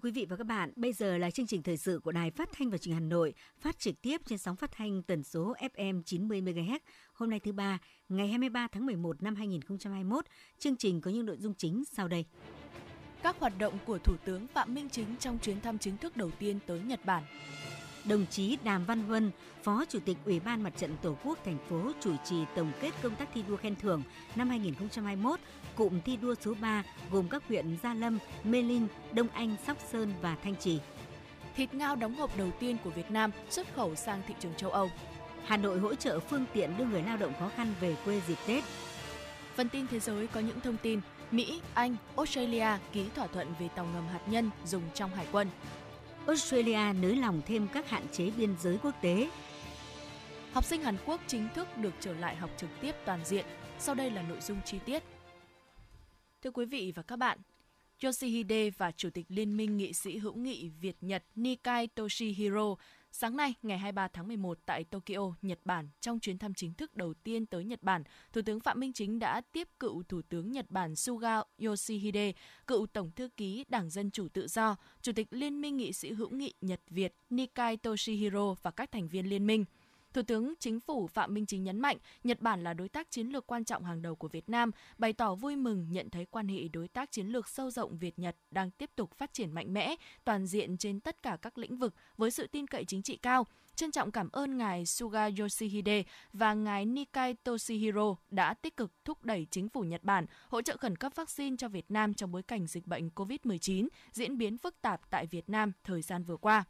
Quý vị và các bạn, bây giờ là chương trình thời sự của Đài Phát thanh và Truyền hình Hà Nội, phát trực tiếp trên sóng phát thanh tần số FM 90 MHz. Hôm nay thứ ba, ngày 23 tháng 11 năm 2021, chương trình có những nội dung chính sau đây. Các hoạt động của Thủ tướng Phạm Minh Chính trong chuyến thăm chính thức đầu tiên tới Nhật Bản. Đồng chí Đàm Văn Huân, Phó Chủ tịch Ủy ban Mặt trận Tổ quốc thành phố chủ trì tổng kết công tác thi đua khen thưởng năm 2021, cụm thi đua số 3 gồm các huyện Gia Lâm, Mê Linh, Đông Anh, Sóc Sơn và Thanh Trì. Thịt ngao đóng hộp đầu tiên của Việt Nam xuất khẩu sang thị trường châu Âu. Hà Nội hỗ trợ phương tiện đưa người lao động khó khăn về quê dịp Tết. Phần tin thế giới có những thông tin Mỹ, Anh, Australia ký thỏa thuận về tàu ngầm hạt nhân dùng trong hải quân. Australia nới lỏng thêm các hạn chế biên giới quốc tế. Học sinh Hàn Quốc chính thức được trở lại học trực tiếp toàn diện. Sau đây là nội dung chi tiết. Thưa quý vị và các bạn, Yoshihide và Chủ tịch Liên minh nghị sĩ hữu nghị Việt-Nhật Nikai Toshihiro Sáng nay, ngày 23 tháng 11 tại Tokyo, Nhật Bản, trong chuyến thăm chính thức đầu tiên tới Nhật Bản, Thủ tướng Phạm Minh Chính đã tiếp cựu Thủ tướng Nhật Bản Suga Yoshihide, cựu Tổng thư ký Đảng Dân Chủ Tự Do, Chủ tịch Liên minh nghị sĩ hữu nghị Nhật-Việt Nikai Toshihiro và các thành viên liên minh – Thủ tướng Chính phủ Phạm Minh Chính nhấn mạnh Nhật Bản là đối tác chiến lược quan trọng hàng đầu của Việt Nam, bày tỏ vui mừng nhận thấy quan hệ đối tác chiến lược sâu rộng Việt-Nhật đang tiếp tục phát triển mạnh mẽ, toàn diện trên tất cả các lĩnh vực với sự tin cậy chính trị cao. Trân trọng cảm ơn ngài Suga Yoshihide và ngài Nikai Toshihiro đã tích cực thúc đẩy chính phủ Nhật Bản hỗ trợ khẩn cấp vaccine cho Việt Nam trong bối cảnh dịch bệnh COVID-19 diễn biến phức tạp tại Việt Nam thời gian vừa qua.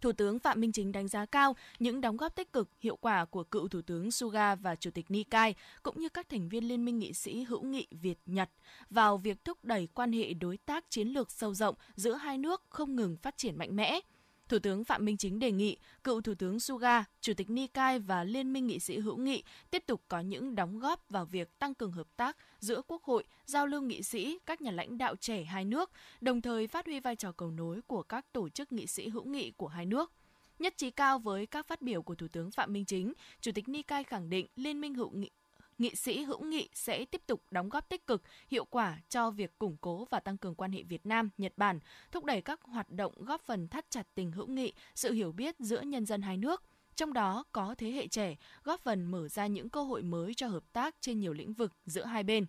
Thủ tướng Phạm Minh Chính đánh giá cao những đóng góp tích cực, hiệu quả của cựu Thủ tướng Suga và Chủ tịch Nikai, cũng như các thành viên Liên minh nghị sĩ hữu nghị Việt-Nhật vào việc thúc đẩy quan hệ đối tác chiến lược sâu rộng giữa hai nước không ngừng phát triển mạnh mẽ. Thủ tướng Phạm Minh Chính đề nghị cựu Thủ tướng Suga, Chủ tịch Nikai và Liên minh nghị sĩ hữu nghị tiếp tục có những đóng góp vào việc tăng cường hợp tác giữa Quốc hội, giao lưu nghị sĩ, các nhà lãnh đạo trẻ hai nước, đồng thời phát huy vai trò cầu nối của các tổ chức nghị sĩ hữu nghị của hai nước. Nhất trí cao với các phát biểu của Thủ tướng Phạm Minh Chính, Chủ tịch Nikai khẳng định Liên minh hữu nghị nghị sĩ hữu nghị sẽ tiếp tục đóng góp tích cực, hiệu quả cho việc củng cố và tăng cường quan hệ Việt Nam, Nhật Bản, thúc đẩy các hoạt động góp phần thắt chặt tình hữu nghị, sự hiểu biết giữa nhân dân hai nước. Trong đó có thế hệ trẻ, góp phần mở ra những cơ hội mới cho hợp tác trên nhiều lĩnh vực giữa hai bên.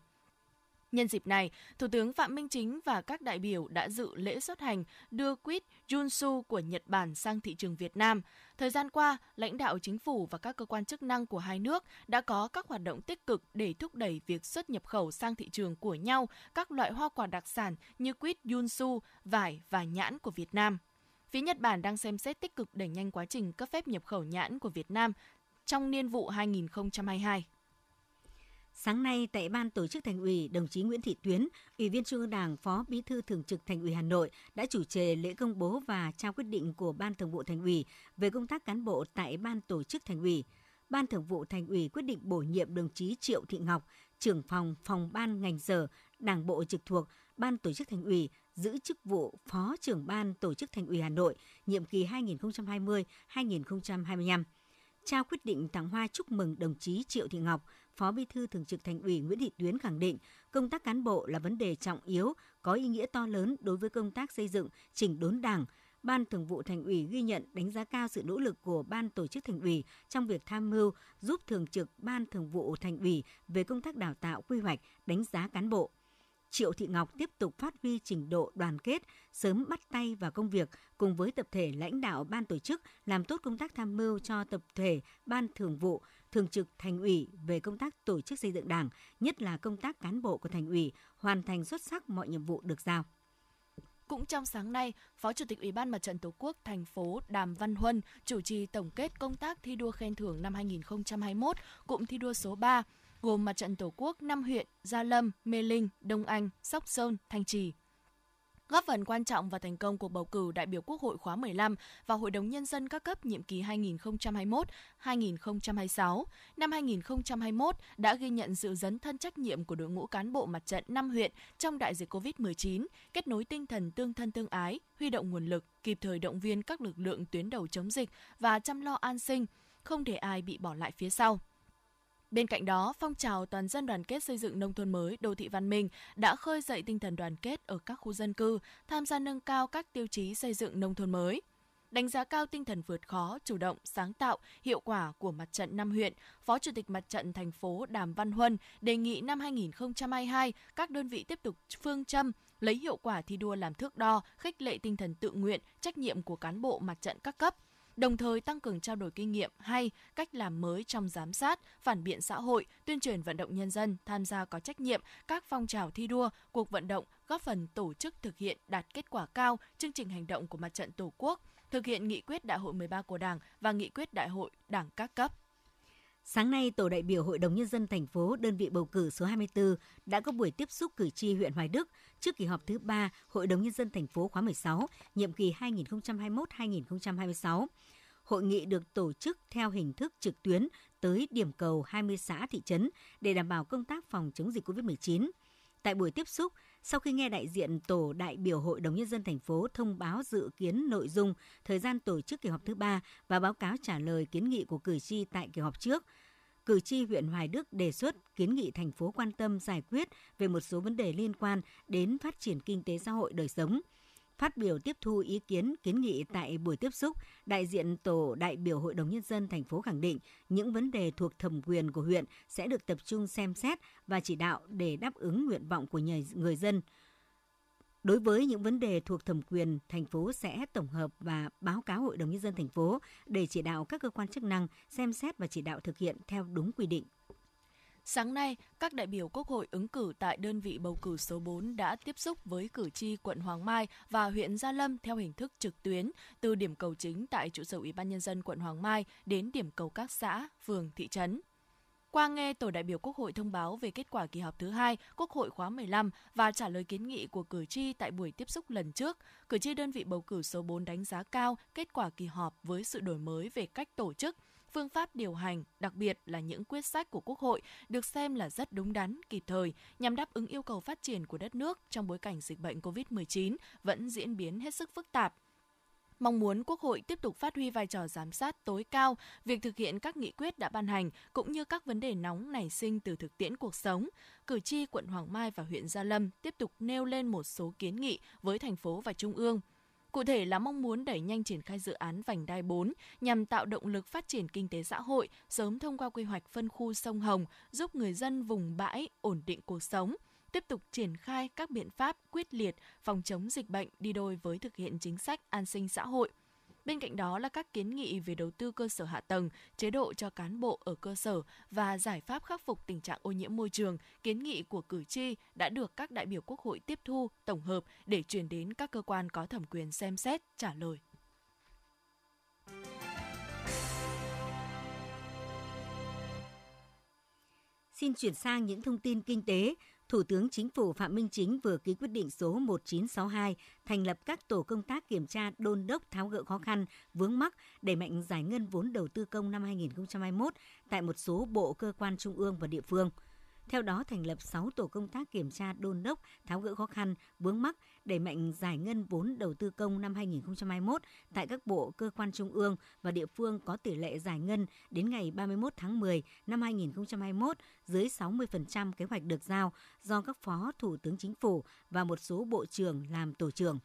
Nhân dịp này, Thủ tướng Phạm Minh Chính và các đại biểu đã dự lễ xuất hành đưa quýt Junsu của Nhật Bản sang thị trường Việt Nam. Thời gian qua, lãnh đạo chính phủ và các cơ quan chức năng của hai nước đã có các hoạt động tích cực để thúc đẩy việc xuất nhập khẩu sang thị trường của nhau các loại hoa quả đặc sản như quýt Junsu, vải và nhãn của Việt Nam. Phía Nhật Bản đang xem xét tích cực đẩy nhanh quá trình cấp phép nhập khẩu nhãn của Việt Nam trong niên vụ 2022. Sáng nay tại Ban Tổ chức Thành ủy, đồng chí Nguyễn Thị Tuyến, Ủy viên Trung ương Đảng, Phó Bí thư Thường trực Thành ủy Hà Nội đã chủ trì lễ công bố và trao quyết định của Ban Thường vụ Thành ủy về công tác cán bộ tại Ban Tổ chức Thành ủy. Ban Thường vụ Thành ủy quyết định bổ nhiệm đồng chí Triệu Thị Ngọc, trưởng phòng phòng ban ngành sở, Đảng bộ trực thuộc Ban Tổ chức Thành ủy giữ chức vụ Phó trưởng Ban Tổ chức Thành ủy Hà Nội, nhiệm kỳ 2020-2025 trao quyết định tặng hoa chúc mừng đồng chí Triệu Thị Ngọc, Phó Bí thư Thường trực Thành ủy Nguyễn Thị Tuyến khẳng định, công tác cán bộ là vấn đề trọng yếu, có ý nghĩa to lớn đối với công tác xây dựng, chỉnh đốn Đảng. Ban Thường vụ Thành ủy ghi nhận đánh giá cao sự nỗ lực của Ban Tổ chức Thành ủy trong việc tham mưu giúp Thường trực Ban Thường vụ Thành ủy về công tác đào tạo quy hoạch, đánh giá cán bộ. Triệu Thị Ngọc tiếp tục phát huy trình độ đoàn kết, sớm bắt tay vào công việc cùng với tập thể lãnh đạo ban tổ chức làm tốt công tác tham mưu cho tập thể ban thường vụ, thường trực thành ủy về công tác tổ chức xây dựng Đảng, nhất là công tác cán bộ của thành ủy hoàn thành xuất sắc mọi nhiệm vụ được giao. Cũng trong sáng nay, Phó Chủ tịch Ủy ban Mặt trận Tổ quốc thành phố Đàm Văn Huân chủ trì tổng kết công tác thi đua khen thưởng năm 2021, cụm thi đua số 3 gồm Mặt trận Tổ quốc 5 huyện Gia Lâm, Mê Linh, Đông Anh, Sóc Sơn, Thanh Trì. góp phần quan trọng và thành công cuộc bầu cử đại biểu Quốc hội khóa 15 và Hội đồng Nhân dân các cấp nhiệm kỳ 2021-2026. Năm 2021 đã ghi nhận sự dấn thân trách nhiệm của đội ngũ cán bộ mặt trận năm huyện trong đại dịch COVID-19, kết nối tinh thần tương thân tương ái, huy động nguồn lực, kịp thời động viên các lực lượng tuyến đầu chống dịch và chăm lo an sinh, không để ai bị bỏ lại phía sau. Bên cạnh đó, phong trào toàn dân đoàn kết xây dựng nông thôn mới, đô thị văn minh đã khơi dậy tinh thần đoàn kết ở các khu dân cư, tham gia nâng cao các tiêu chí xây dựng nông thôn mới. Đánh giá cao tinh thần vượt khó, chủ động, sáng tạo, hiệu quả của mặt trận năm huyện, Phó Chủ tịch Mặt trận thành phố Đàm Văn Huân đề nghị năm 2022 các đơn vị tiếp tục phương châm lấy hiệu quả thi đua làm thước đo, khích lệ tinh thần tự nguyện, trách nhiệm của cán bộ mặt trận các cấp, đồng thời tăng cường trao đổi kinh nghiệm hay cách làm mới trong giám sát, phản biện xã hội, tuyên truyền vận động nhân dân tham gia có trách nhiệm các phong trào thi đua, cuộc vận động góp phần tổ chức thực hiện đạt kết quả cao chương trình hành động của mặt trận Tổ quốc, thực hiện nghị quyết Đại hội 13 của Đảng và nghị quyết Đại hội Đảng các cấp. Sáng nay, Tổ đại biểu Hội đồng Nhân dân thành phố đơn vị bầu cử số 24 đã có buổi tiếp xúc cử tri huyện Hoài Đức trước kỳ họp thứ 3 Hội đồng Nhân dân thành phố khóa 16, nhiệm kỳ 2021-2026. Hội nghị được tổ chức theo hình thức trực tuyến tới điểm cầu 20 xã thị trấn để đảm bảo công tác phòng chống dịch COVID-19. Tại buổi tiếp xúc, sau khi nghe đại diện tổ đại biểu Hội đồng Nhân dân thành phố thông báo dự kiến nội dung, thời gian tổ chức kỳ họp thứ ba và báo cáo trả lời kiến nghị của cử tri tại kỳ họp trước, cử tri huyện Hoài Đức đề xuất kiến nghị thành phố quan tâm giải quyết về một số vấn đề liên quan đến phát triển kinh tế xã hội đời sống. Phát biểu tiếp thu ý kiến kiến nghị tại buổi tiếp xúc, đại diện tổ đại biểu Hội đồng nhân dân thành phố khẳng định những vấn đề thuộc thẩm quyền của huyện sẽ được tập trung xem xét và chỉ đạo để đáp ứng nguyện vọng của người dân. Đối với những vấn đề thuộc thẩm quyền, thành phố sẽ tổng hợp và báo cáo Hội đồng nhân dân thành phố để chỉ đạo các cơ quan chức năng xem xét và chỉ đạo thực hiện theo đúng quy định. Sáng nay, các đại biểu Quốc hội ứng cử tại đơn vị bầu cử số 4 đã tiếp xúc với cử tri quận Hoàng Mai và huyện Gia Lâm theo hình thức trực tuyến từ điểm cầu chính tại trụ sở Ủy ban nhân dân quận Hoàng Mai đến điểm cầu các xã, phường, thị trấn. Qua nghe tổ đại biểu Quốc hội thông báo về kết quả kỳ họp thứ hai Quốc hội khóa 15 và trả lời kiến nghị của cử tri tại buổi tiếp xúc lần trước, cử tri đơn vị bầu cử số 4 đánh giá cao kết quả kỳ họp với sự đổi mới về cách tổ chức, phương pháp điều hành, đặc biệt là những quyết sách của Quốc hội được xem là rất đúng đắn, kịp thời nhằm đáp ứng yêu cầu phát triển của đất nước trong bối cảnh dịch bệnh COVID-19 vẫn diễn biến hết sức phức tạp mong muốn Quốc hội tiếp tục phát huy vai trò giám sát tối cao việc thực hiện các nghị quyết đã ban hành cũng như các vấn đề nóng nảy sinh từ thực tiễn cuộc sống. Cử tri quận Hoàng Mai và huyện Gia Lâm tiếp tục nêu lên một số kiến nghị với thành phố và trung ương. Cụ thể là mong muốn đẩy nhanh triển khai dự án vành đai 4 nhằm tạo động lực phát triển kinh tế xã hội, sớm thông qua quy hoạch phân khu sông Hồng, giúp người dân vùng bãi ổn định cuộc sống, tiếp tục triển khai các biện pháp quyết liệt phòng chống dịch bệnh đi đôi với thực hiện chính sách an sinh xã hội. Bên cạnh đó là các kiến nghị về đầu tư cơ sở hạ tầng, chế độ cho cán bộ ở cơ sở và giải pháp khắc phục tình trạng ô nhiễm môi trường, kiến nghị của cử tri đã được các đại biểu Quốc hội tiếp thu, tổng hợp để chuyển đến các cơ quan có thẩm quyền xem xét, trả lời. Xin chuyển sang những thông tin kinh tế. Thủ tướng Chính phủ Phạm Minh Chính vừa ký quyết định số 1962 thành lập các tổ công tác kiểm tra đôn đốc tháo gỡ khó khăn, vướng mắc, đẩy mạnh giải ngân vốn đầu tư công năm 2021 tại một số bộ cơ quan trung ương và địa phương – theo đó, thành lập 6 tổ công tác kiểm tra đôn đốc, tháo gỡ khó khăn, vướng mắc, đẩy mạnh giải ngân vốn đầu tư công năm 2021 tại các bộ, cơ quan trung ương và địa phương có tỷ lệ giải ngân đến ngày 31 tháng 10 năm 2021 dưới 60% kế hoạch được giao do các phó thủ tướng chính phủ và một số bộ trưởng làm tổ trưởng.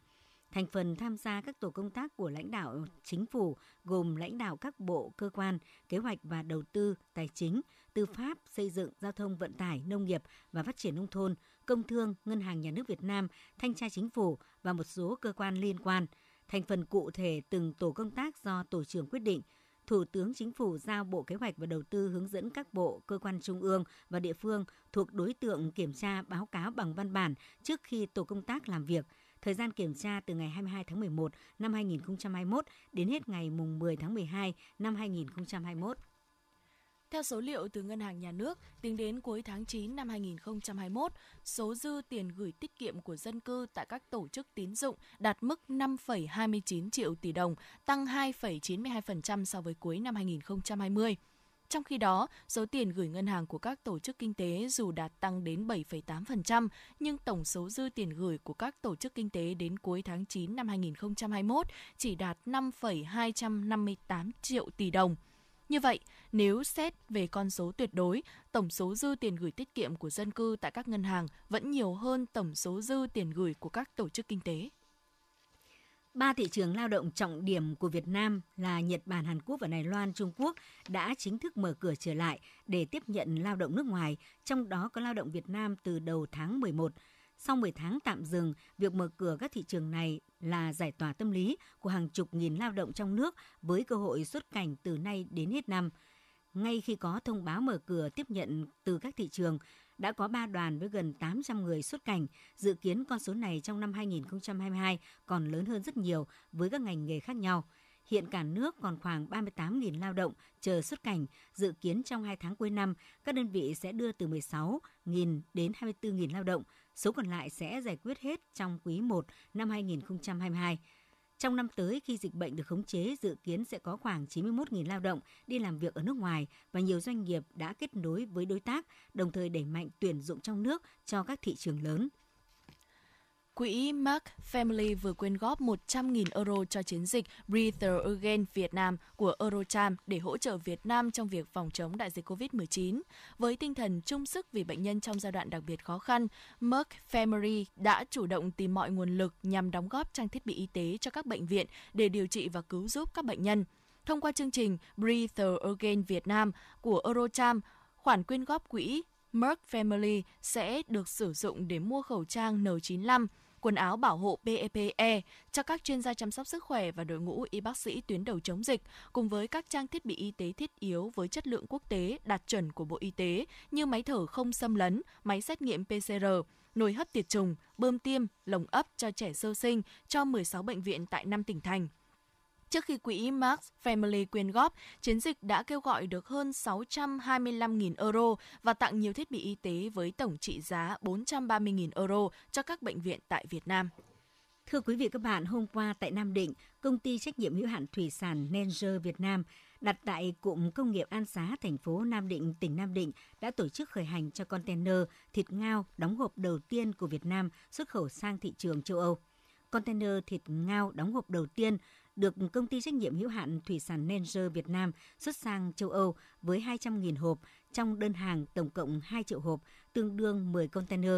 Thành phần tham gia các tổ công tác của lãnh đạo chính phủ gồm lãnh đạo các bộ, cơ quan, kế hoạch và đầu tư, tài chính, tư pháp, xây dựng, giao thông vận tải, nông nghiệp và phát triển nông thôn, công thương, ngân hàng nhà nước Việt Nam, thanh tra chính phủ và một số cơ quan liên quan. Thành phần cụ thể từng tổ công tác do tổ trưởng quyết định. Thủ tướng Chính phủ giao Bộ Kế hoạch và Đầu tư hướng dẫn các bộ, cơ quan trung ương và địa phương thuộc đối tượng kiểm tra báo cáo bằng văn bản trước khi tổ công tác làm việc – Thời gian kiểm tra từ ngày 22 tháng 11 năm 2021 đến hết ngày mùng 10 tháng 12 năm 2021. Theo số liệu từ Ngân hàng Nhà nước, tính đến cuối tháng 9 năm 2021, số dư tiền gửi tiết kiệm của dân cư tại các tổ chức tín dụng đạt mức 5,29 triệu tỷ đồng, tăng 2,92% so với cuối năm 2020. Trong khi đó, số tiền gửi ngân hàng của các tổ chức kinh tế dù đạt tăng đến 7,8%, nhưng tổng số dư tiền gửi của các tổ chức kinh tế đến cuối tháng 9 năm 2021 chỉ đạt 5,258 triệu tỷ đồng. Như vậy, nếu xét về con số tuyệt đối, tổng số dư tiền gửi tiết kiệm của dân cư tại các ngân hàng vẫn nhiều hơn tổng số dư tiền gửi của các tổ chức kinh tế. Ba thị trường lao động trọng điểm của Việt Nam là Nhật Bản, Hàn Quốc và Đài Loan, Trung Quốc đã chính thức mở cửa trở lại để tiếp nhận lao động nước ngoài, trong đó có lao động Việt Nam từ đầu tháng 11. Sau 10 tháng tạm dừng, việc mở cửa các thị trường này là giải tỏa tâm lý của hàng chục nghìn lao động trong nước với cơ hội xuất cảnh từ nay đến hết năm. Ngay khi có thông báo mở cửa tiếp nhận từ các thị trường, đã có 3 đoàn với gần 800 người xuất cảnh. Dự kiến con số này trong năm 2022 còn lớn hơn rất nhiều với các ngành nghề khác nhau. Hiện cả nước còn khoảng 38.000 lao động chờ xuất cảnh. Dự kiến trong 2 tháng cuối năm, các đơn vị sẽ đưa từ 16.000 đến 24.000 lao động. Số còn lại sẽ giải quyết hết trong quý 1 năm 2022. Trong năm tới, khi dịch bệnh được khống chế, dự kiến sẽ có khoảng 91.000 lao động đi làm việc ở nước ngoài và nhiều doanh nghiệp đã kết nối với đối tác, đồng thời đẩy mạnh tuyển dụng trong nước cho các thị trường lớn. Quỹ Mark Family vừa quyên góp 100.000 euro cho chiến dịch Breathe Again Việt Nam của Eurocharm để hỗ trợ Việt Nam trong việc phòng chống đại dịch COVID-19. Với tinh thần chung sức vì bệnh nhân trong giai đoạn đặc biệt khó khăn, Merck Family đã chủ động tìm mọi nguồn lực nhằm đóng góp trang thiết bị y tế cho các bệnh viện để điều trị và cứu giúp các bệnh nhân. Thông qua chương trình Breathe Again Việt Nam của Eurocharm, khoản quyên góp quỹ Merck Family sẽ được sử dụng để mua khẩu trang N95, quần áo bảo hộ PPE cho các chuyên gia chăm sóc sức khỏe và đội ngũ y bác sĩ tuyến đầu chống dịch, cùng với các trang thiết bị y tế thiết yếu với chất lượng quốc tế đạt chuẩn của Bộ Y tế như máy thở không xâm lấn, máy xét nghiệm PCR, nồi hấp tiệt trùng, bơm tiêm, lồng ấp cho trẻ sơ sinh cho 16 bệnh viện tại 5 tỉnh thành. Trước khi quỹ Max Family quyên góp, chiến dịch đã kêu gọi được hơn 625.000 euro và tặng nhiều thiết bị y tế với tổng trị giá 430.000 euro cho các bệnh viện tại Việt Nam. Thưa quý vị các bạn, hôm qua tại Nam Định, công ty trách nhiệm hữu hạn thủy sản Nenger Việt Nam đặt tại cụm công nghiệp An Xá, thành phố Nam Định, tỉnh Nam Định đã tổ chức khởi hành cho container thịt ngao đóng hộp đầu tiên của Việt Nam xuất khẩu sang thị trường châu Âu. Container thịt ngao đóng hộp đầu tiên được công ty trách nhiệm hữu hạn thủy sản Nenger Việt Nam xuất sang châu Âu với 200.000 hộp trong đơn hàng tổng cộng 2 triệu hộp, tương đương 10 container.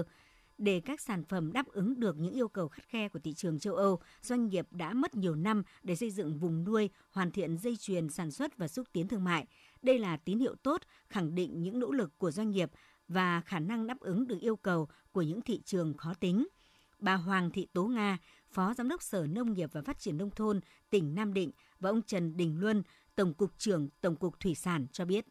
Để các sản phẩm đáp ứng được những yêu cầu khắt khe của thị trường châu Âu, doanh nghiệp đã mất nhiều năm để xây dựng vùng nuôi, hoàn thiện dây chuyền sản xuất và xúc tiến thương mại. Đây là tín hiệu tốt, khẳng định những nỗ lực của doanh nghiệp và khả năng đáp ứng được yêu cầu của những thị trường khó tính. Bà Hoàng Thị Tố Nga, Phó Giám đốc Sở Nông nghiệp và Phát triển Nông thôn tỉnh Nam Định và ông Trần Đình Luân, Tổng cục trưởng Tổng cục Thủy sản cho biết.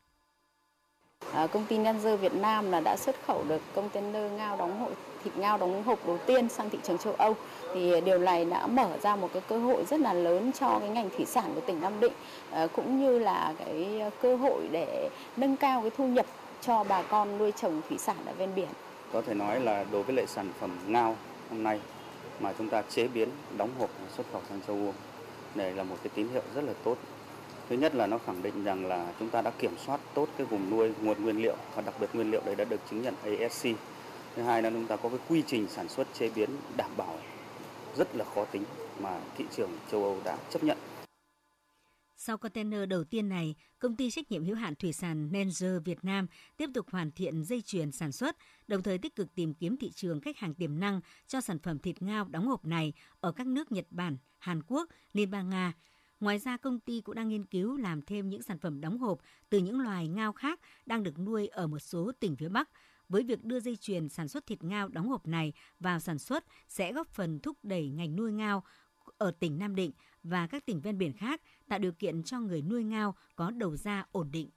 À, công ty Nanzer Việt Nam là đã xuất khẩu được container ngao đóng hộp thịt ngao đóng hộp đầu tiên sang thị trường châu Âu thì điều này đã mở ra một cái cơ hội rất là lớn cho cái ngành thủy sản của tỉnh Nam Định à, cũng như là cái cơ hội để nâng cao cái thu nhập cho bà con nuôi trồng thủy sản ở ven biển. Có thể nói là đối với lại sản phẩm ngao hôm nay mà chúng ta chế biến, đóng hộp xuất khẩu sang châu Âu. Đây là một cái tín hiệu rất là tốt. Thứ nhất là nó khẳng định rằng là chúng ta đã kiểm soát tốt cái vùng nuôi, nguồn nguyên liệu và đặc biệt nguyên liệu đấy đã được chứng nhận ASC. Thứ hai là chúng ta có cái quy trình sản xuất chế biến đảm bảo rất là khó tính mà thị trường châu Âu đã chấp nhận. Sau container đầu tiên này, công ty trách nhiệm hữu hạn thủy sản Nenzer Việt Nam tiếp tục hoàn thiện dây chuyền sản xuất, đồng thời tích cực tìm kiếm thị trường khách hàng tiềm năng cho sản phẩm thịt ngao đóng hộp này ở các nước Nhật Bản, Hàn Quốc, Liên bang Nga. Ngoài ra, công ty cũng đang nghiên cứu làm thêm những sản phẩm đóng hộp từ những loài ngao khác đang được nuôi ở một số tỉnh phía Bắc. Với việc đưa dây chuyền sản xuất thịt ngao đóng hộp này vào sản xuất sẽ góp phần thúc đẩy ngành nuôi ngao ở tỉnh Nam Định và các tỉnh ven biển khác tạo điều kiện cho người nuôi ngao có đầu ra ổn định.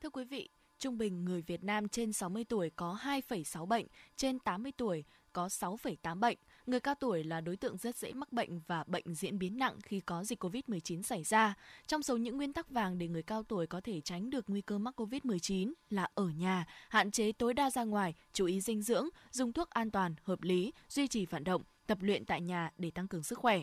Thưa quý vị, trung bình người Việt Nam trên 60 tuổi có 2,6 bệnh, trên 80 tuổi có 6,8 bệnh. Người cao tuổi là đối tượng rất dễ mắc bệnh và bệnh diễn biến nặng khi có dịch COVID-19 xảy ra. Trong số những nguyên tắc vàng để người cao tuổi có thể tránh được nguy cơ mắc COVID-19 là ở nhà, hạn chế tối đa ra ngoài, chú ý dinh dưỡng, dùng thuốc an toàn, hợp lý, duy trì vận động, tập luyện tại nhà để tăng cường sức khỏe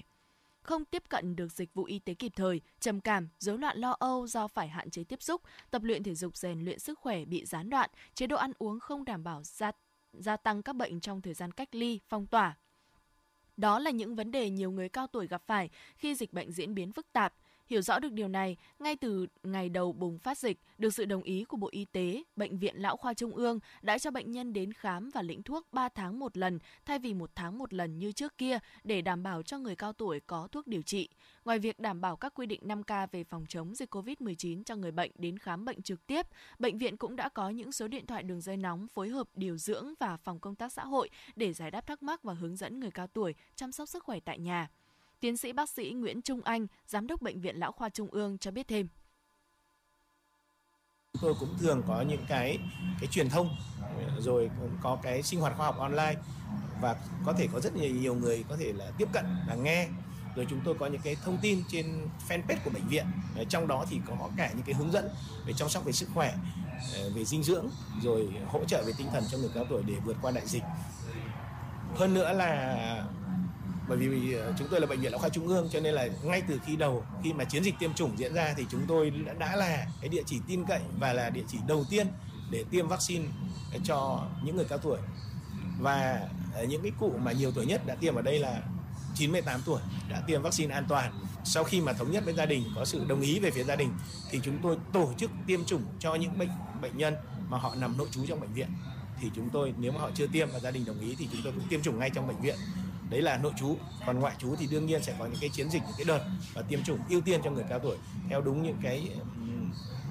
không tiếp cận được dịch vụ y tế kịp thời, trầm cảm, rối loạn lo âu do phải hạn chế tiếp xúc, tập luyện thể dục rèn luyện sức khỏe bị gián đoạn, chế độ ăn uống không đảm bảo gia, gia tăng các bệnh trong thời gian cách ly, phong tỏa. Đó là những vấn đề nhiều người cao tuổi gặp phải khi dịch bệnh diễn biến phức tạp. Hiểu rõ được điều này, ngay từ ngày đầu bùng phát dịch, được sự đồng ý của Bộ Y tế, Bệnh viện Lão Khoa Trung ương đã cho bệnh nhân đến khám và lĩnh thuốc 3 tháng một lần thay vì một tháng một lần như trước kia để đảm bảo cho người cao tuổi có thuốc điều trị. Ngoài việc đảm bảo các quy định 5K về phòng chống dịch COVID-19 cho người bệnh đến khám bệnh trực tiếp, bệnh viện cũng đã có những số điện thoại đường dây nóng phối hợp điều dưỡng và phòng công tác xã hội để giải đáp thắc mắc và hướng dẫn người cao tuổi chăm sóc sức khỏe tại nhà. Tiến sĩ bác sĩ Nguyễn Trung Anh, Giám đốc Bệnh viện Lão Khoa Trung ương cho biết thêm. Tôi cũng thường có những cái cái truyền thông rồi có cái sinh hoạt khoa học online và có thể có rất nhiều nhiều người có thể là tiếp cận và nghe. Rồi chúng tôi có những cái thông tin trên fanpage của bệnh viện. Trong đó thì có cả những cái hướng dẫn về chăm sóc về sức khỏe ờ, về dinh dưỡng rồi hỗ trợ về tinh thần cho người cao tuổi để vượt qua đại dịch. Hơn nữa là bởi vì ờ, chúng tôi là bệnh viện lão khoa trung ương cho nên là ngay từ khi đầu khi mà chiến dịch tiêm chủng diễn ra thì chúng tôi đã, đã là cái địa chỉ tin cậy và là địa chỉ đầu tiên để tiêm vaccine cho những người cao tuổi. Và ờ, những cái cụ mà nhiều tuổi nhất đã tiêm ở đây là 98 tuổi đã tiêm vaccine an toàn. Sau khi mà thống nhất với gia đình có sự đồng ý về phía gia đình thì chúng tôi tổ chức tiêm chủng cho những bệnh bệnh nhân mà họ nằm nội trú trong bệnh viện. Thì chúng tôi nếu mà họ chưa tiêm và gia đình đồng ý thì chúng tôi cũng tiêm chủng ngay trong bệnh viện đấy là nội trú còn ngoại trú thì đương nhiên sẽ có những cái chiến dịch những cái đợt và tiêm chủng ưu tiên cho người cao tuổi theo đúng những cái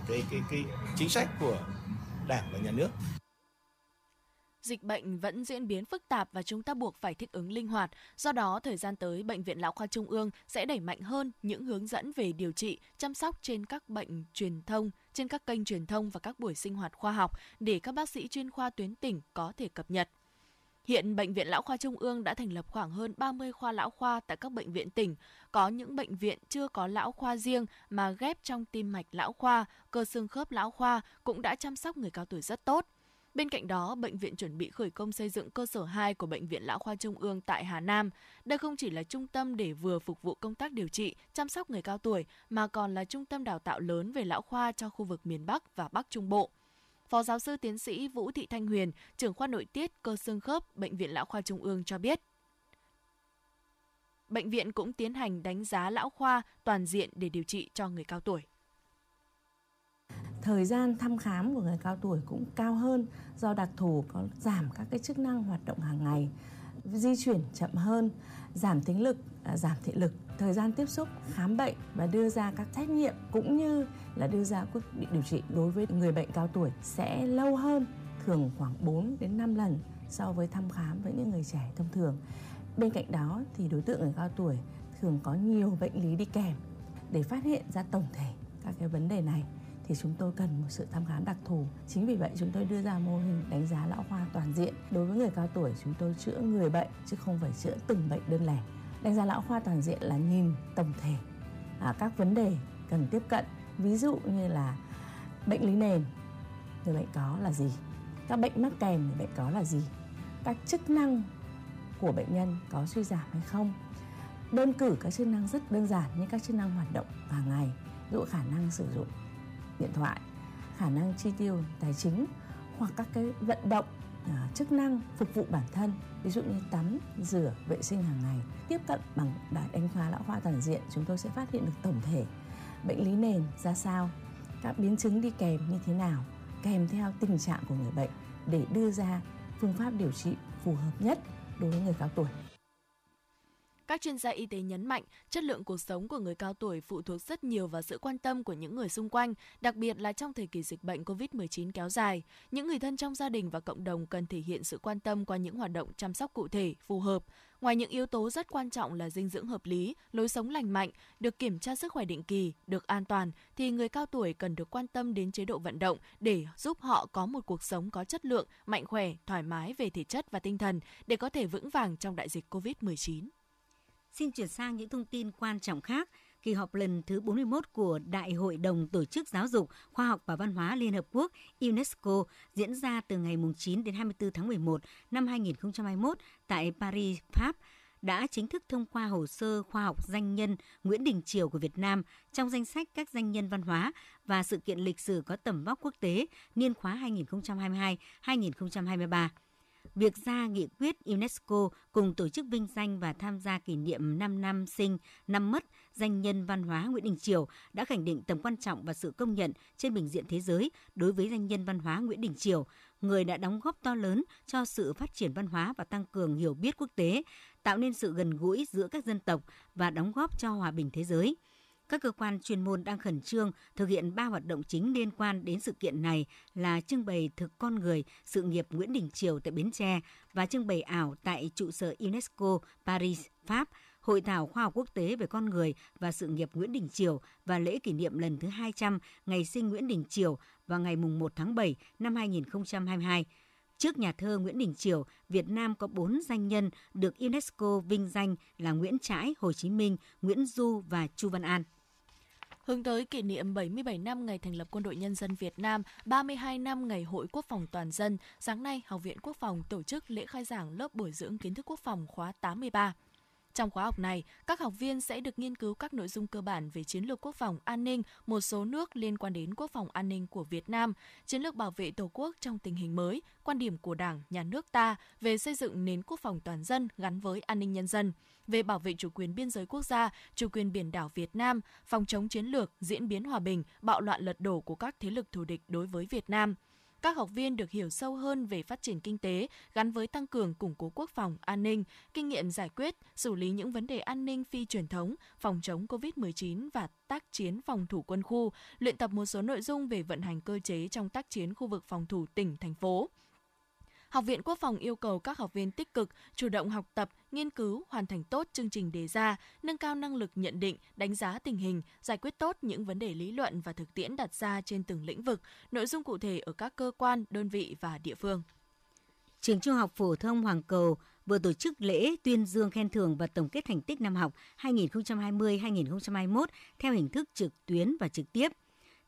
cái cái, cái chính sách của đảng và nhà nước Dịch bệnh vẫn diễn biến phức tạp và chúng ta buộc phải thích ứng linh hoạt. Do đó, thời gian tới, Bệnh viện Lão Khoa Trung ương sẽ đẩy mạnh hơn những hướng dẫn về điều trị, chăm sóc trên các bệnh truyền thông, trên các kênh truyền thông và các buổi sinh hoạt khoa học để các bác sĩ chuyên khoa tuyến tỉnh có thể cập nhật. Hiện Bệnh viện Lão khoa Trung ương đã thành lập khoảng hơn 30 khoa lão khoa tại các bệnh viện tỉnh. Có những bệnh viện chưa có lão khoa riêng mà ghép trong tim mạch lão khoa, cơ xương khớp lão khoa cũng đã chăm sóc người cao tuổi rất tốt. Bên cạnh đó, bệnh viện chuẩn bị khởi công xây dựng cơ sở 2 của Bệnh viện Lão khoa Trung ương tại Hà Nam. Đây không chỉ là trung tâm để vừa phục vụ công tác điều trị, chăm sóc người cao tuổi, mà còn là trung tâm đào tạo lớn về lão khoa cho khu vực miền Bắc và Bắc Trung Bộ. Phó giáo sư tiến sĩ Vũ Thị Thanh Huyền, trưởng khoa nội tiết cơ xương khớp Bệnh viện Lão khoa Trung ương cho biết. Bệnh viện cũng tiến hành đánh giá lão khoa toàn diện để điều trị cho người cao tuổi. Thời gian thăm khám của người cao tuổi cũng cao hơn do đặc thù có giảm các cái chức năng hoạt động hàng ngày, di chuyển chậm hơn, giảm tính lực, à, giảm thị lực, thời gian tiếp xúc, khám bệnh và đưa ra các trách nhiệm cũng như là đưa ra quyết định điều trị đối với người bệnh cao tuổi sẽ lâu hơn, thường khoảng 4 đến 5 lần so với thăm khám với những người trẻ thông thường. Bên cạnh đó thì đối tượng người cao tuổi thường có nhiều bệnh lý đi kèm để phát hiện ra tổng thể các cái vấn đề này thì chúng tôi cần một sự thăm khám đặc thù. Chính vì vậy chúng tôi đưa ra mô hình đánh giá lão khoa toàn diện. Đối với người cao tuổi chúng tôi chữa người bệnh chứ không phải chữa từng bệnh đơn lẻ. Đánh giá lão khoa toàn diện là nhìn tổng thể à, các vấn đề cần tiếp cận. Ví dụ như là bệnh lý nền người bệnh có là gì, các bệnh mắc kèm người bệnh có là gì, các chức năng của bệnh nhân có suy giảm hay không. Đơn cử các chức năng rất đơn giản như các chức năng hoạt động hàng ngày, dụ khả năng sử dụng điện thoại khả năng chi tiêu tài chính hoặc các cái vận động à, chức năng phục vụ bản thân. Ví dụ như tắm rửa vệ sinh hàng ngày tiếp cận bằng đánh giá lão khoa toàn diện chúng tôi sẽ phát hiện được tổng thể bệnh lý nền ra sao các biến chứng đi kèm như thế nào kèm theo tình trạng của người bệnh để đưa ra phương pháp điều trị phù hợp nhất đối với người cao tuổi các chuyên gia y tế nhấn mạnh, chất lượng cuộc sống của người cao tuổi phụ thuộc rất nhiều vào sự quan tâm của những người xung quanh, đặc biệt là trong thời kỳ dịch bệnh COVID-19 kéo dài. Những người thân trong gia đình và cộng đồng cần thể hiện sự quan tâm qua những hoạt động chăm sóc cụ thể, phù hợp. Ngoài những yếu tố rất quan trọng là dinh dưỡng hợp lý, lối sống lành mạnh, được kiểm tra sức khỏe định kỳ, được an toàn, thì người cao tuổi cần được quan tâm đến chế độ vận động để giúp họ có một cuộc sống có chất lượng, mạnh khỏe, thoải mái về thể chất và tinh thần để có thể vững vàng trong đại dịch COVID-19. Xin chuyển sang những thông tin quan trọng khác. Kỳ họp lần thứ 41 của Đại hội đồng Tổ chức Giáo dục, Khoa học và Văn hóa Liên Hợp Quốc UNESCO diễn ra từ ngày 9 đến 24 tháng 11 năm 2021 tại Paris, Pháp đã chính thức thông qua hồ sơ khoa học danh nhân Nguyễn Đình Triều của Việt Nam trong danh sách các danh nhân văn hóa và sự kiện lịch sử có tầm vóc quốc tế niên khóa 2022-2023 việc ra nghị quyết UNESCO cùng tổ chức vinh danh và tham gia kỷ niệm 5 năm sinh, năm mất danh nhân văn hóa Nguyễn Đình Triều đã khẳng định tầm quan trọng và sự công nhận trên bình diện thế giới đối với danh nhân văn hóa Nguyễn Đình Triều, người đã đóng góp to lớn cho sự phát triển văn hóa và tăng cường hiểu biết quốc tế, tạo nên sự gần gũi giữa các dân tộc và đóng góp cho hòa bình thế giới. Các cơ quan chuyên môn đang khẩn trương thực hiện ba hoạt động chính liên quan đến sự kiện này là trưng bày thực con người sự nghiệp Nguyễn Đình Triều tại Bến Tre và trưng bày ảo tại trụ sở UNESCO Paris, Pháp, Hội thảo khoa học quốc tế về con người và sự nghiệp Nguyễn Đình Triều và lễ kỷ niệm lần thứ 200 ngày sinh Nguyễn Đình Triều vào ngày 1 tháng 7 năm 2022. Trước nhà thơ Nguyễn Đình Triều, Việt Nam có 4 danh nhân được UNESCO vinh danh là Nguyễn Trãi, Hồ Chí Minh, Nguyễn Du và Chu Văn An. Hướng tới kỷ niệm 77 năm ngày thành lập Quân đội Nhân dân Việt Nam, 32 năm ngày Hội Quốc phòng Toàn dân, sáng nay Học viện Quốc phòng tổ chức lễ khai giảng lớp bồi dưỡng kiến thức quốc phòng khóa 83. Trong khóa học này, các học viên sẽ được nghiên cứu các nội dung cơ bản về chiến lược quốc phòng an ninh một số nước liên quan đến quốc phòng an ninh của Việt Nam, chiến lược bảo vệ Tổ quốc trong tình hình mới, quan điểm của Đảng, Nhà nước ta về xây dựng nền quốc phòng toàn dân gắn với an ninh nhân dân, về bảo vệ chủ quyền biên giới quốc gia, chủ quyền biển đảo Việt Nam, phòng chống chiến lược, diễn biến hòa bình, bạo loạn lật đổ của các thế lực thù địch đối với Việt Nam – các học viên được hiểu sâu hơn về phát triển kinh tế gắn với tăng cường củng cố quốc phòng, an ninh, kinh nghiệm giải quyết, xử lý những vấn đề an ninh phi truyền thống, phòng chống COVID-19 và tác chiến phòng thủ quân khu, luyện tập một số nội dung về vận hành cơ chế trong tác chiến khu vực phòng thủ tỉnh, thành phố. Học viện Quốc phòng yêu cầu các học viên tích cực, chủ động học tập, nghiên cứu, hoàn thành tốt chương trình đề ra, nâng cao năng lực nhận định, đánh giá tình hình, giải quyết tốt những vấn đề lý luận và thực tiễn đặt ra trên từng lĩnh vực, nội dung cụ thể ở các cơ quan, đơn vị và địa phương. Trường Trung học phổ thông Hoàng Cầu vừa tổ chức lễ tuyên dương khen thưởng và tổng kết thành tích năm học 2020-2021 theo hình thức trực tuyến và trực tiếp.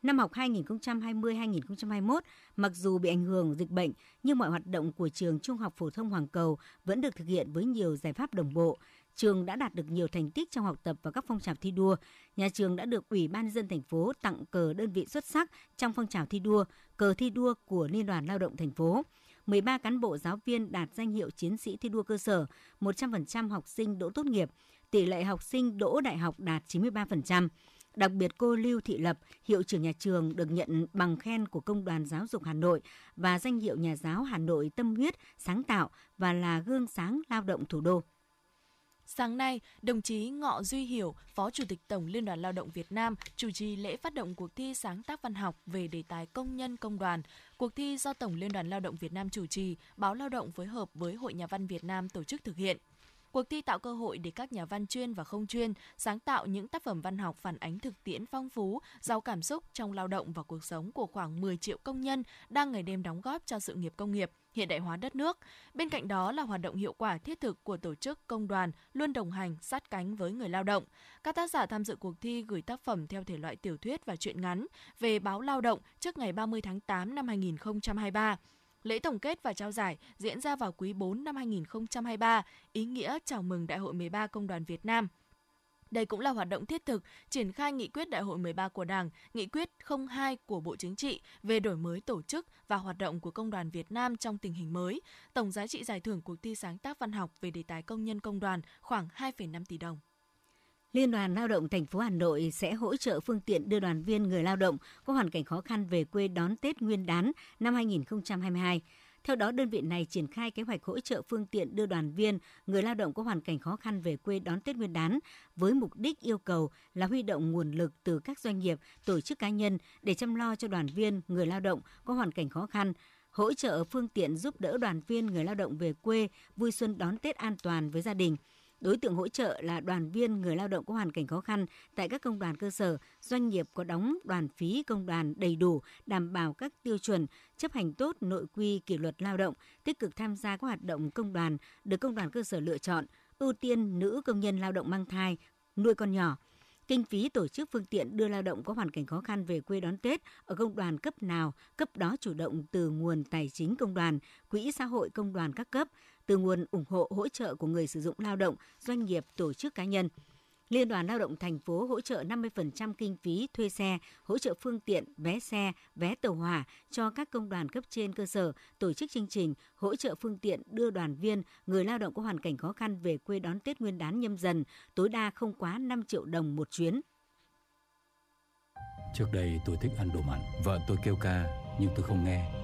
Năm học 2020-2021, mặc dù bị ảnh hưởng dịch bệnh, nhưng mọi hoạt động của trường Trung học phổ thông Hoàng Cầu vẫn được thực hiện với nhiều giải pháp đồng bộ. Trường đã đạt được nhiều thành tích trong học tập và các phong trào thi đua. Nhà trường đã được Ủy ban dân thành phố tặng cờ đơn vị xuất sắc trong phong trào thi đua, cờ thi đua của Liên đoàn Lao động thành phố. 13 cán bộ giáo viên đạt danh hiệu chiến sĩ thi đua cơ sở, 100% học sinh đỗ tốt nghiệp, tỷ lệ học sinh đỗ đại học đạt 93%. Đặc biệt cô Lưu Thị Lập, hiệu trưởng nhà trường được nhận bằng khen của Công đoàn Giáo dục Hà Nội và danh hiệu nhà giáo Hà Nội tâm huyết, sáng tạo và là gương sáng lao động thủ đô. Sáng nay, đồng chí Ngọ Duy Hiểu, Phó Chủ tịch Tổng Liên đoàn Lao động Việt Nam, chủ trì lễ phát động cuộc thi sáng tác văn học về đề tài công nhân công đoàn. Cuộc thi do Tổng Liên đoàn Lao động Việt Nam chủ trì, Báo Lao động phối hợp với Hội Nhà văn Việt Nam tổ chức thực hiện. Cuộc thi tạo cơ hội để các nhà văn chuyên và không chuyên sáng tạo những tác phẩm văn học phản ánh thực tiễn phong phú, giàu cảm xúc trong lao động và cuộc sống của khoảng 10 triệu công nhân đang ngày đêm đóng góp cho sự nghiệp công nghiệp, hiện đại hóa đất nước. Bên cạnh đó là hoạt động hiệu quả thiết thực của tổ chức công đoàn luôn đồng hành sát cánh với người lao động. Các tác giả tham dự cuộc thi gửi tác phẩm theo thể loại tiểu thuyết và truyện ngắn về báo lao động trước ngày 30 tháng 8 năm 2023. Lễ tổng kết và trao giải diễn ra vào quý 4 năm 2023, ý nghĩa chào mừng Đại hội 13 Công đoàn Việt Nam. Đây cũng là hoạt động thiết thực triển khai nghị quyết Đại hội 13 của Đảng, nghị quyết 02 của Bộ Chính trị về đổi mới tổ chức và hoạt động của Công đoàn Việt Nam trong tình hình mới. Tổng giá trị giải thưởng cuộc thi sáng tác văn học về đề tài công nhân công đoàn khoảng 2,5 tỷ đồng. Liên đoàn Lao động thành phố Hà Nội sẽ hỗ trợ phương tiện đưa đoàn viên người lao động có hoàn cảnh khó khăn về quê đón Tết Nguyên đán năm 2022. Theo đó, đơn vị này triển khai kế hoạch hỗ trợ phương tiện đưa đoàn viên, người lao động có hoàn cảnh khó khăn về quê đón Tết Nguyên đán với mục đích yêu cầu là huy động nguồn lực từ các doanh nghiệp, tổ chức cá nhân để chăm lo cho đoàn viên, người lao động có hoàn cảnh khó khăn, hỗ trợ phương tiện giúp đỡ đoàn viên người lao động về quê vui xuân đón Tết an toàn với gia đình. Đối tượng hỗ trợ là đoàn viên người lao động có hoàn cảnh khó khăn tại các công đoàn cơ sở, doanh nghiệp có đóng đoàn phí công đoàn đầy đủ, đảm bảo các tiêu chuẩn, chấp hành tốt nội quy kỷ luật lao động, tích cực tham gia các hoạt động công đoàn được công đoàn cơ sở lựa chọn, ưu tiên nữ công nhân lao động mang thai, nuôi con nhỏ. Kinh phí tổ chức phương tiện đưa lao động có hoàn cảnh khó khăn về quê đón Tết ở công đoàn cấp nào, cấp đó chủ động từ nguồn tài chính công đoàn, quỹ xã hội công đoàn các cấp, từ nguồn ủng hộ hỗ trợ của người sử dụng lao động, doanh nghiệp, tổ chức cá nhân. Liên đoàn Lao động thành phố hỗ trợ 50% kinh phí thuê xe, hỗ trợ phương tiện, vé xe, vé tàu hỏa cho các công đoàn cấp trên cơ sở, tổ chức chương trình, hỗ trợ phương tiện đưa đoàn viên, người lao động có hoàn cảnh khó khăn về quê đón Tết Nguyên đán nhâm dần, tối đa không quá 5 triệu đồng một chuyến. Trước đây tôi thích ăn đồ mặn, vợ tôi kêu ca nhưng tôi không nghe.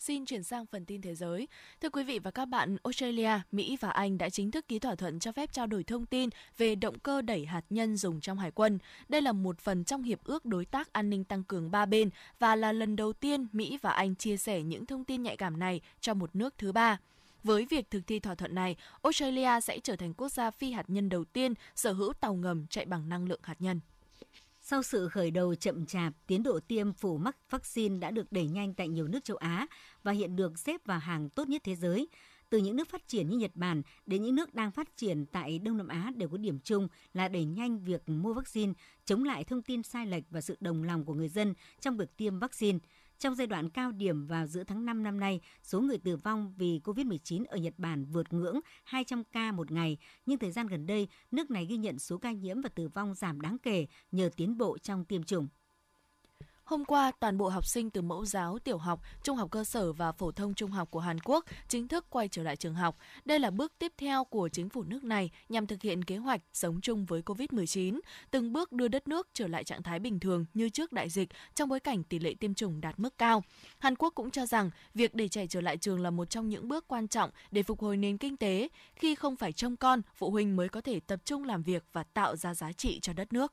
Xin chuyển sang phần tin thế giới. Thưa quý vị và các bạn, Australia, Mỹ và Anh đã chính thức ký thỏa thuận cho phép trao đổi thông tin về động cơ đẩy hạt nhân dùng trong hải quân. Đây là một phần trong hiệp ước đối tác an ninh tăng cường ba bên và là lần đầu tiên Mỹ và Anh chia sẻ những thông tin nhạy cảm này cho một nước thứ ba. Với việc thực thi thỏa thuận này, Australia sẽ trở thành quốc gia phi hạt nhân đầu tiên sở hữu tàu ngầm chạy bằng năng lượng hạt nhân. Sau sự khởi đầu chậm chạp, tiến độ tiêm phủ mắc vaccine đã được đẩy nhanh tại nhiều nước châu Á và hiện được xếp vào hàng tốt nhất thế giới. Từ những nước phát triển như Nhật Bản đến những nước đang phát triển tại Đông Nam Á đều có điểm chung là đẩy nhanh việc mua vaccine, chống lại thông tin sai lệch và sự đồng lòng của người dân trong việc tiêm vaccine. Trong giai đoạn cao điểm vào giữa tháng 5 năm nay, số người tử vong vì COVID-19 ở Nhật Bản vượt ngưỡng 200 ca một ngày, nhưng thời gian gần đây, nước này ghi nhận số ca nhiễm và tử vong giảm đáng kể nhờ tiến bộ trong tiêm chủng. Hôm qua, toàn bộ học sinh từ mẫu giáo, tiểu học, trung học cơ sở và phổ thông trung học của Hàn Quốc chính thức quay trở lại trường học. Đây là bước tiếp theo của chính phủ nước này nhằm thực hiện kế hoạch sống chung với COVID-19, từng bước đưa đất nước trở lại trạng thái bình thường như trước đại dịch trong bối cảnh tỷ lệ tiêm chủng đạt mức cao. Hàn Quốc cũng cho rằng việc để trẻ trở lại trường là một trong những bước quan trọng để phục hồi nền kinh tế. Khi không phải trông con, phụ huynh mới có thể tập trung làm việc và tạo ra giá trị cho đất nước.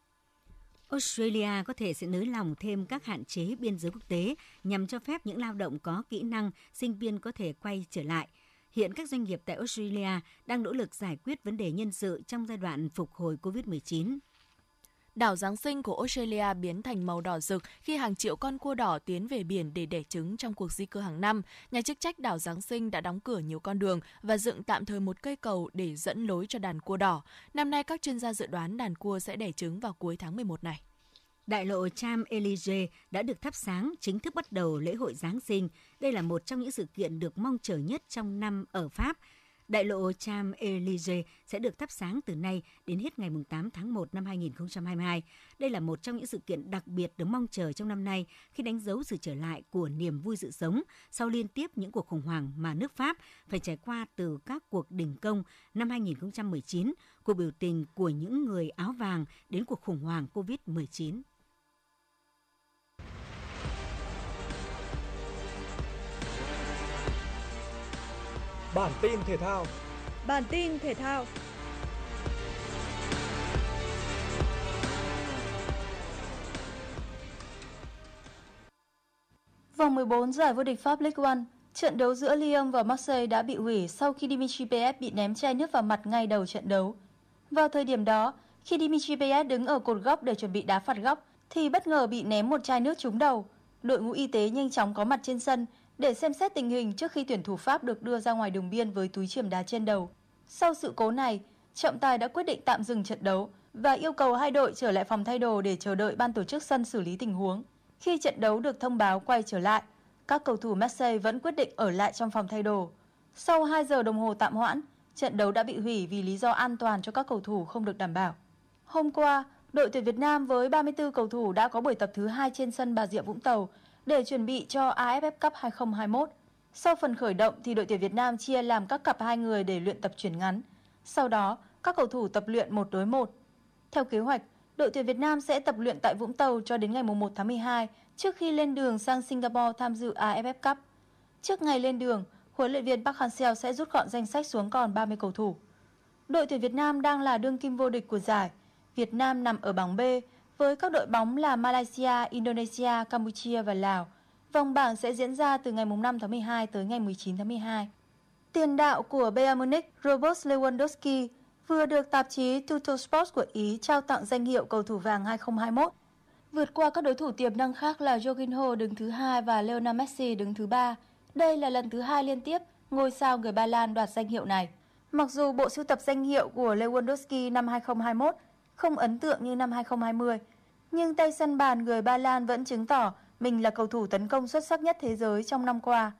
Australia có thể sẽ nới lỏng thêm các hạn chế biên giới quốc tế nhằm cho phép những lao động có kỹ năng, sinh viên có thể quay trở lại. Hiện các doanh nghiệp tại Australia đang nỗ lực giải quyết vấn đề nhân sự trong giai đoạn phục hồi COVID-19. Đảo Giáng sinh của Australia biến thành màu đỏ rực khi hàng triệu con cua đỏ tiến về biển để đẻ trứng trong cuộc di cư hàng năm. Nhà chức trách đảo Giáng sinh đã đóng cửa nhiều con đường và dựng tạm thời một cây cầu để dẫn lối cho đàn cua đỏ. Năm nay, các chuyên gia dự đoán đàn cua sẽ đẻ trứng vào cuối tháng 11 này. Đại lộ Cham Élysée đã được thắp sáng chính thức bắt đầu lễ hội Giáng sinh. Đây là một trong những sự kiện được mong chờ nhất trong năm ở Pháp – Đại lộ Cham Élysée sẽ được thắp sáng từ nay đến hết ngày 8 tháng 1 năm 2022. Đây là một trong những sự kiện đặc biệt được mong chờ trong năm nay khi đánh dấu sự trở lại của niềm vui sự sống sau liên tiếp những cuộc khủng hoảng mà nước Pháp phải trải qua từ các cuộc đình công năm 2019, cuộc biểu tình của những người áo vàng đến cuộc khủng hoảng COVID-19. Bản tin thể thao. Bản tin thể thao. Vòng 14 giải vô địch Pháp League One, trận đấu giữa Lyon và Marseille đã bị hủy sau khi Dimitri Payet bị ném chai nước vào mặt ngay đầu trận đấu. Vào thời điểm đó, khi Dimitri Payet đứng ở cột góc để chuẩn bị đá phạt góc, thì bất ngờ bị ném một chai nước trúng đầu. Đội ngũ y tế nhanh chóng có mặt trên sân để xem xét tình hình trước khi tuyển thủ Pháp được đưa ra ngoài đường biên với túi chìm đá trên đầu. Sau sự cố này, trọng tài đã quyết định tạm dừng trận đấu và yêu cầu hai đội trở lại phòng thay đồ để chờ đợi ban tổ chức sân xử lý tình huống. Khi trận đấu được thông báo quay trở lại, các cầu thủ Marseille vẫn quyết định ở lại trong phòng thay đồ. Sau 2 giờ đồng hồ tạm hoãn, trận đấu đã bị hủy vì lý do an toàn cho các cầu thủ không được đảm bảo. Hôm qua, đội tuyển Việt Nam với 34 cầu thủ đã có buổi tập thứ hai trên sân Bà Rịa Vũng Tàu để chuẩn bị cho AFF Cup 2021. Sau phần khởi động thì đội tuyển Việt Nam chia làm các cặp hai người để luyện tập chuyển ngắn. Sau đó, các cầu thủ tập luyện một đối một. Theo kế hoạch, đội tuyển Việt Nam sẽ tập luyện tại Vũng Tàu cho đến ngày 1 tháng 12 trước khi lên đường sang Singapore tham dự AFF Cup. Trước ngày lên đường, huấn luyện viên Park Hang-seo sẽ rút gọn danh sách xuống còn 30 cầu thủ. Đội tuyển Việt Nam đang là đương kim vô địch của giải. Việt Nam nằm ở bảng B với các đội bóng là Malaysia, Indonesia, Campuchia và Lào. Vòng bảng sẽ diễn ra từ ngày 5 tháng 12 tới ngày 19 tháng 12. Tiền đạo của Bayern Munich Robert Lewandowski vừa được tạp chí Tuttosport của Ý trao tặng danh hiệu cầu thủ vàng 2021. Vượt qua các đối thủ tiềm năng khác là Jorginho đứng thứ hai và Lionel Messi đứng thứ ba. Đây là lần thứ hai liên tiếp ngôi sao người Ba Lan đoạt danh hiệu này. Mặc dù bộ sưu tập danh hiệu của Lewandowski năm 2021 không ấn tượng như năm 2020, nhưng tay săn bàn người Ba Lan vẫn chứng tỏ mình là cầu thủ tấn công xuất sắc nhất thế giới trong năm qua.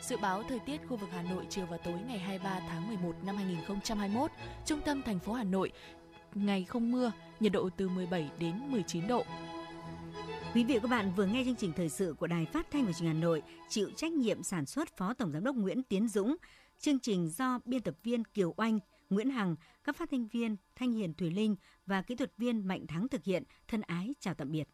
Dự báo thời tiết khu vực Hà Nội chiều và tối ngày 23 tháng 11 năm 2021, trung tâm thành phố Hà Nội ngày không mưa, nhiệt độ từ 17 đến 19 độ. Quý vị và các bạn vừa nghe chương trình thời sự của Đài Phát thanh và Truyền hình Hà Nội, chịu trách nhiệm sản xuất Phó Tổng giám đốc Nguyễn Tiến Dũng, chương trình do biên tập viên Kiều Oanh, Nguyễn Hằng, các phát thanh viên Thanh Hiền Thùy Linh và kỹ thuật viên Mạnh Thắng thực hiện. Thân ái chào tạm biệt.